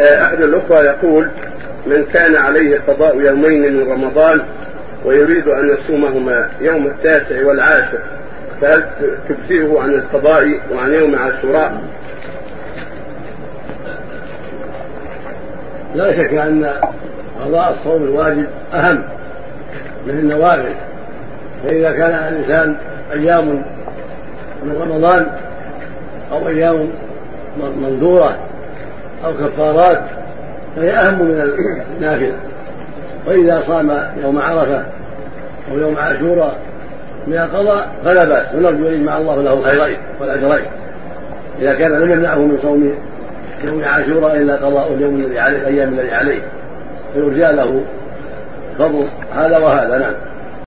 أحد الأخوة يقول من كان عليه قضاء يومين من رمضان ويريد أن يصومهما يوم التاسع والعاشر فهل تجزئه عن القضاء وعن يوم عاشوراء؟ لا شك أن قضاء الصوم الواجب أهم من النوافل فإذا كان الإنسان أيام من رمضان أو أيام منذورة أو كفارات فهي أهم من النافلة. وإذا صام يوم عرفة أو يوم عاشوراء من القضاء فلا بأس. ونرجو أن يجمع الله له الخيرين والأجرين. إذا كان لم يمنعه من صوم يوم عاشوراء إلا قضاء اليوم الذي عليه الأيام الذي عليه فيرجى له فضل هذا وهذا. نعم.